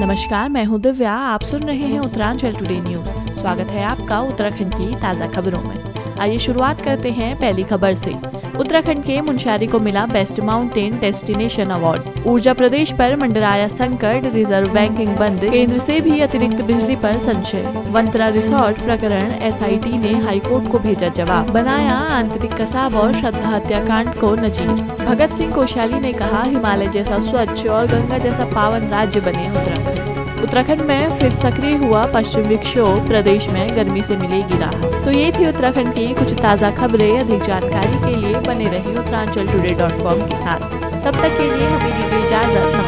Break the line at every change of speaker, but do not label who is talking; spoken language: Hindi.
नमस्कार, मैं हूँ दिव्या, आप सुन रहे हैं उत्तरांचल टुडे न्यूज़ स्वागत है आपका उत्तराखंड की ताज़ा खबरों में। आइए शुरुआत करते हैं पहली खबर से। उत्तराखंड के मुंशारी को मिला बेस्ट माउंटेन डेस्टिनेशन अवार्ड। ऊर्जा प्रदेश पर मंडराया संकट, रिज़र्व बैंकिंग बंद, केंद्र से भी अतिरिक्त बिजली पर संशय। वंतरा रिसोर्ट प्रकरण, एसआईटी ने हाईकोर्ट को भेजा जवाब। बनाया आंतरिक कसाब और श्रद्धा हत्याकांड को नजीर। भगत सिंह कोश्याली ने कहा, हिमालय जैसा स्वच्छ और गंगा जैसा पावन राज्य बने उत्तराखंड। उत्तराखंड में फिर सक्रिय हुआ पश्चिम विक्षोभ, प्रदेश में गर्मी से मिलेगी राहत। तो ये थी उत्तराखंड की कुछ ताज़ा खबरें। अधिक जानकारी के लिए बने रही उत्तरांचल टुडे डॉट कॉम के साथ। तब तक के लिए हमें दीजिए इजाज़त।